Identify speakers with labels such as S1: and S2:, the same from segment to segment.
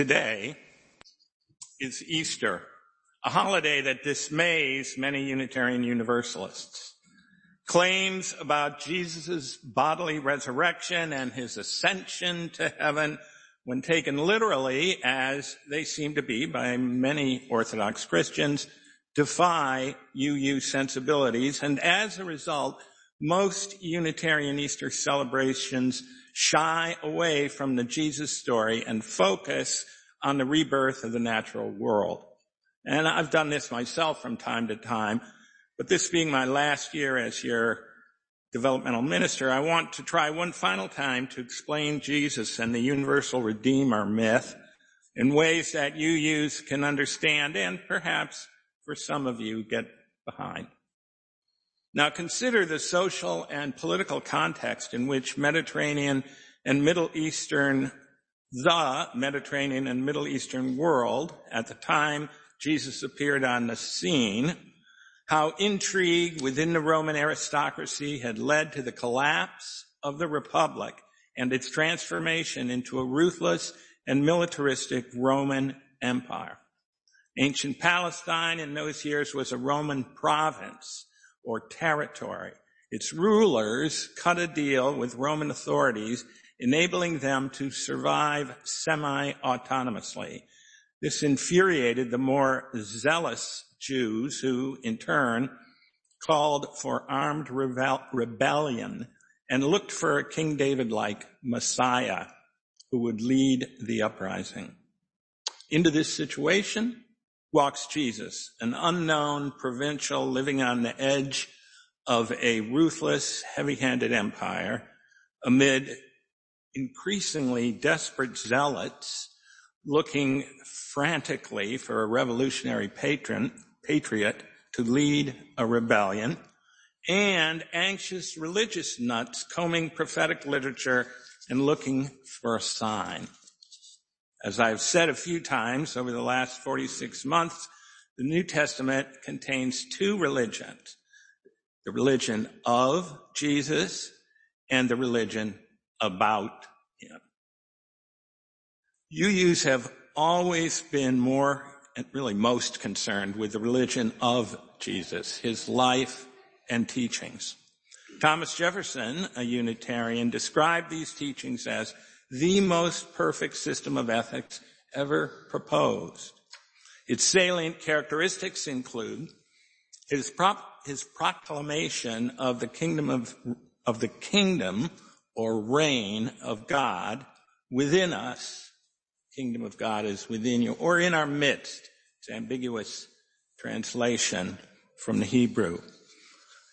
S1: Today is Easter, a holiday that dismays many Unitarian Universalists. Claims about Jesus' bodily resurrection and his ascension to heaven, when taken literally, as they seem to be by many Orthodox Christians, defy UU sensibilities, and as a result, most Unitarian Easter celebrations shy away from the Jesus story and focus on the rebirth of the natural world. And I've done this myself from time to time, but this being my last year as your developmental minister, I want to try one final time to explain Jesus and the universal Redeemer myth in ways that you UUs can understand and perhaps for some of you get behind. Now consider the social and political context in which Mediterranean and Middle Eastern, the Mediterranean and Middle Eastern world at the time Jesus appeared on the scene, how intrigue within the Roman aristocracy had led to the collapse of the Republic and its transformation into a ruthless and militaristic Roman Empire. Ancient Palestine in those years was a Roman province or territory. Its rulers cut a deal with Roman authorities, enabling them to survive semi-autonomously. This infuriated the more zealous Jews who, in turn, called for armed rebel- rebellion and looked for a King David-like Messiah who would lead the uprising. Into this situation, walks Jesus, an unknown provincial living on the edge of a ruthless, heavy-handed empire amid increasingly desperate zealots looking frantically for a revolutionary patron, patriot to lead a rebellion and anxious religious nuts combing prophetic literature and looking for a sign. As I've said a few times over the last 46 months, the New Testament contains two religions. The religion of Jesus and the religion about him. UUs have always been more and really most concerned with the religion of Jesus, his life and teachings. Thomas Jefferson, a Unitarian, described these teachings as the most perfect system of ethics ever proposed. Its salient characteristics include his, prop, his proclamation of the kingdom of, of the kingdom or reign of God within us. Kingdom of God is within you or in our midst. It's ambiguous translation from the Hebrew.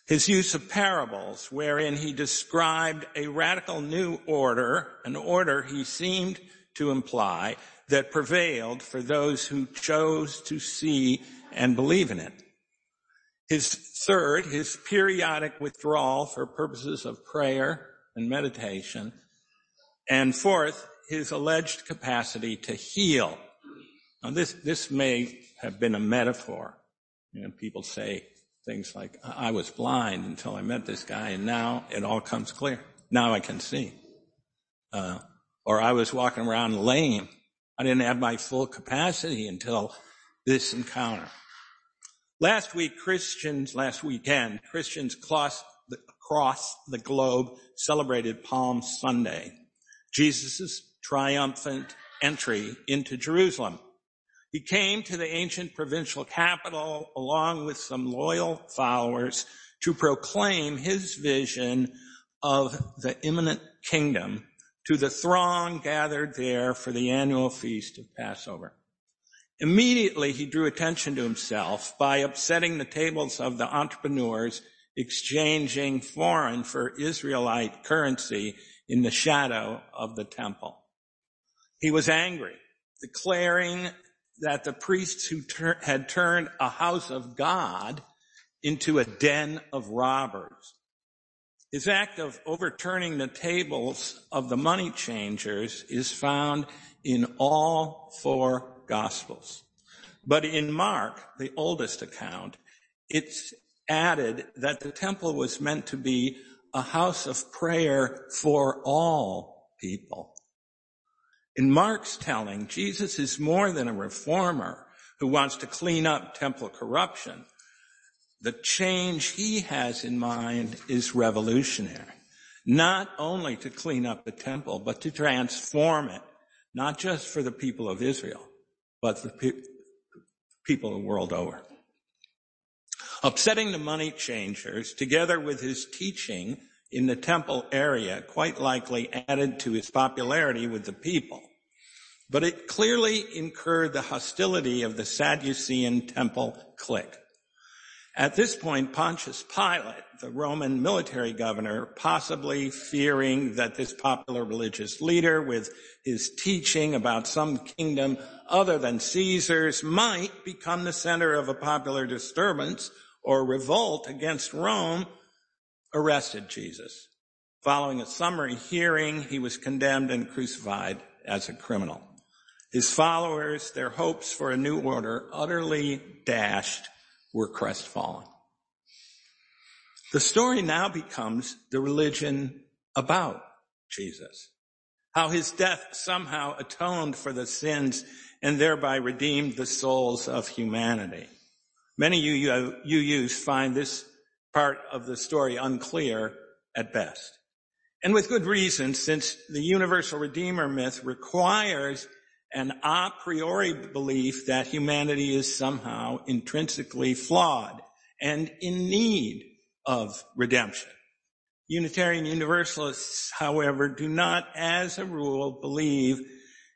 S1: His use of parables, wherein he described a radical new order, an order he seemed to imply that prevailed for those who chose to see and believe in it. His third, his periodic withdrawal for purposes of prayer and meditation. And fourth, his alleged capacity to heal. Now this, this may have been a metaphor. You know, people say, things like, I was blind until I met this guy and now it all comes clear. Now I can see. Uh, or I was walking around lame. I didn't have my full capacity until this encounter. Last week, Christians, last weekend, Christians across the, across the globe celebrated Palm Sunday, Jesus' triumphant entry into Jerusalem. He came to the ancient provincial capital along with some loyal followers to proclaim his vision of the imminent kingdom to the throng gathered there for the annual feast of Passover. Immediately he drew attention to himself by upsetting the tables of the entrepreneurs exchanging foreign for Israelite currency in the shadow of the temple. He was angry, declaring that the priests who had turned a house of God into a den of robbers. His act of overturning the tables of the money changers is found in all four gospels. But in Mark, the oldest account, it's added that the temple was meant to be a house of prayer for all people. In Mark's telling, Jesus is more than a reformer who wants to clean up temple corruption. The change he has in mind is revolutionary. Not only to clean up the temple, but to transform it, not just for the people of Israel, but the pe- people the world over. Upsetting the money changers, together with his teaching in the temple area, quite likely added to his popularity with the people. But it clearly incurred the hostility of the Sadducean temple clique. At this point, Pontius Pilate, the Roman military governor, possibly fearing that this popular religious leader with his teaching about some kingdom other than Caesar's might become the center of a popular disturbance or revolt against Rome, arrested Jesus. Following a summary hearing, he was condemned and crucified as a criminal. His followers, their hopes for a new order utterly dashed, were crestfallen. The story now becomes the religion about Jesus. How his death somehow atoned for the sins and thereby redeemed the souls of humanity. Many you UUs find this part of the story unclear at best. And with good reason, since the universal redeemer myth requires an a priori belief that humanity is somehow intrinsically flawed and in need of redemption. Unitarian Universalists, however, do not as a rule believe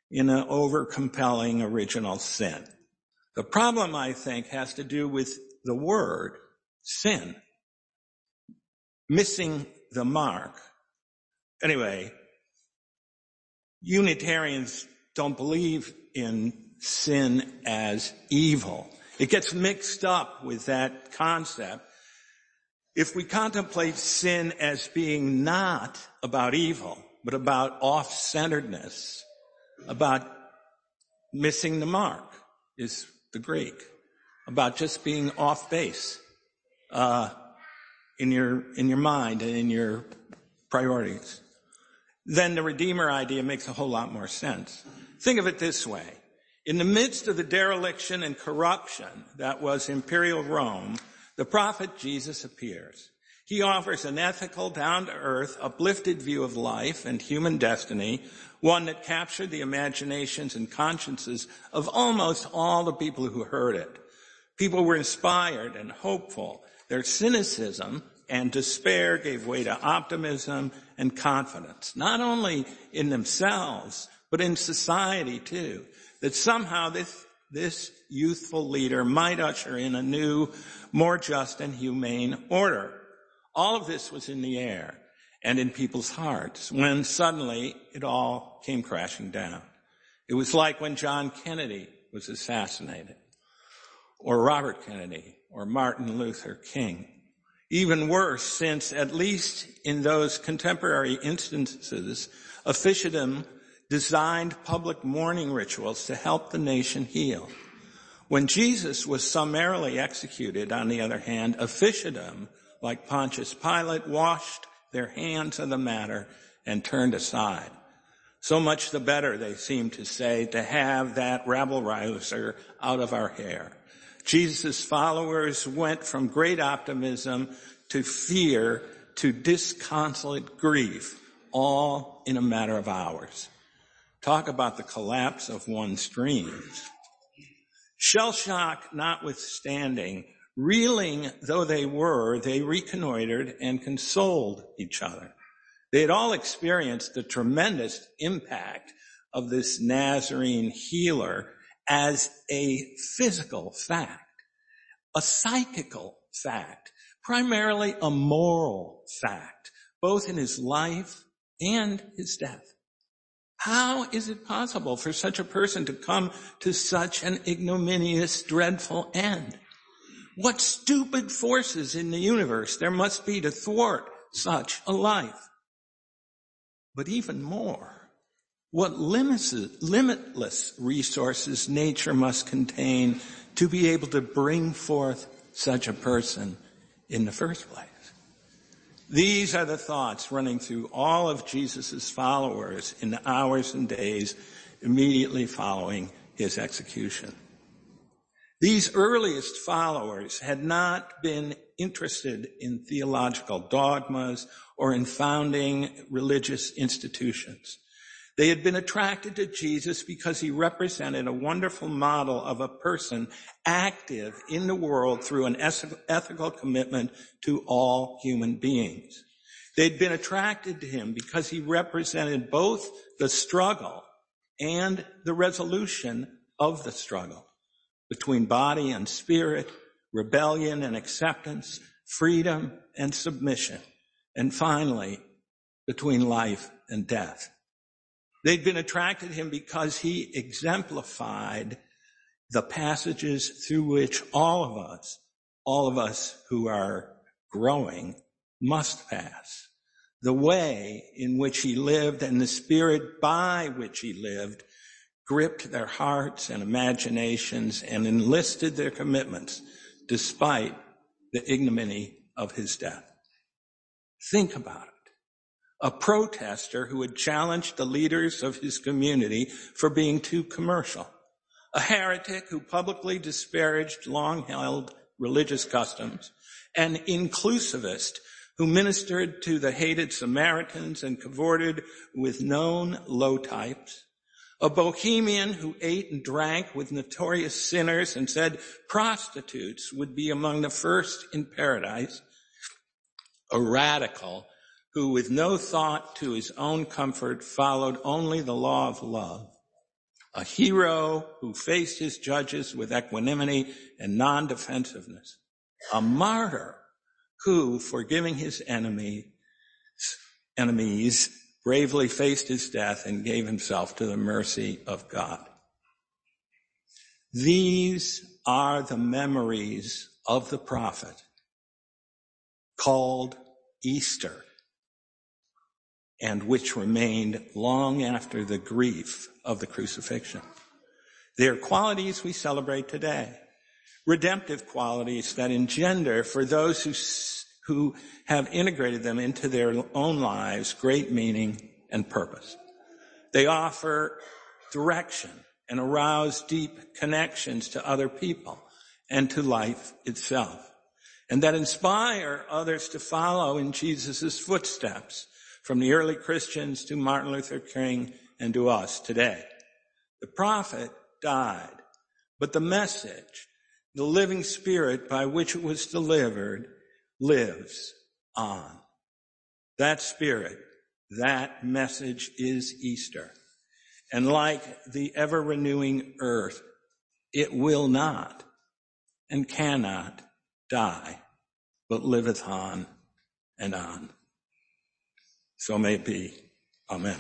S1: in an over compelling original sin. The problem, I think, has to do with the word sin. Missing the mark. Anyway, Unitarians don't believe in sin as evil. It gets mixed up with that concept. If we contemplate sin as being not about evil, but about off-centeredness, about missing the mark is the Greek, about just being off base, uh, in your, in your mind and in your priorities, then the Redeemer idea makes a whole lot more sense. Think of it this way. In the midst of the dereliction and corruption that was imperial Rome, the prophet Jesus appears. He offers an ethical, down-to-earth, uplifted view of life and human destiny, one that captured the imaginations and consciences of almost all the people who heard it. People were inspired and hopeful. Their cynicism and despair gave way to optimism and confidence, not only in themselves, but in society too, that somehow this, this youthful leader might usher in a new, more just and humane order. All of this was in the air and in people's hearts when suddenly it all came crashing down. It was like when John Kennedy was assassinated or Robert Kennedy or Martin Luther King. Even worse, since at least in those contemporary instances, officialdom designed public mourning rituals to help the nation heal. When Jesus was summarily executed, on the other hand, officialdom, like Pontius Pilate, washed their hands of the matter and turned aside. So much the better, they seem to say, to have that rabble rouser out of our hair. Jesus' followers went from great optimism to fear to disconsolate grief, all in a matter of hours. Talk about the collapse of one's dreams. Shell shock notwithstanding, reeling though they were, they reconnoitered and consoled each other. They had all experienced the tremendous impact of this Nazarene healer as a physical fact, a psychical fact, primarily a moral fact, both in his life and his death. How is it possible for such a person to come to such an ignominious, dreadful end? What stupid forces in the universe there must be to thwart such a life? But even more, what limitless resources nature must contain to be able to bring forth such a person in the first place. These are the thoughts running through all of Jesus' followers in the hours and days immediately following his execution. These earliest followers had not been interested in theological dogmas or in founding religious institutions. They had been attracted to Jesus because he represented a wonderful model of a person active in the world through an ethical commitment to all human beings. They'd been attracted to him because he represented both the struggle and the resolution of the struggle between body and spirit, rebellion and acceptance, freedom and submission, and finally, between life and death. They'd been attracted to him because he exemplified the passages through which all of us, all of us who are growing must pass. The way in which he lived and the spirit by which he lived gripped their hearts and imaginations and enlisted their commitments despite the ignominy of his death. Think about it a protester who had challenged the leaders of his community for being too commercial, a heretic who publicly disparaged long-held religious customs, an inclusivist who ministered to the hated Samaritans and cavorted with known low types, a bohemian who ate and drank with notorious sinners and said prostitutes would be among the first in paradise, a radical who with no thought to his own comfort followed only the law of love, a hero who faced his judges with equanimity and non-defensiveness, a martyr who, forgiving his enemy, enemies, bravely faced his death and gave himself to the mercy of God. These are the memories of the prophet called Easter and which remained long after the grief of the crucifixion. They are qualities we celebrate today. Redemptive qualities that engender for those who, who have integrated them into their own lives great meaning and purpose. They offer direction and arouse deep connections to other people and to life itself. And that inspire others to follow in Jesus' footsteps from the early Christians to Martin Luther King and to us today. The prophet died, but the message, the living spirit by which it was delivered lives on. That spirit, that message is Easter. And like the ever renewing earth, it will not and cannot die, but liveth on and on. So may it be. Amen.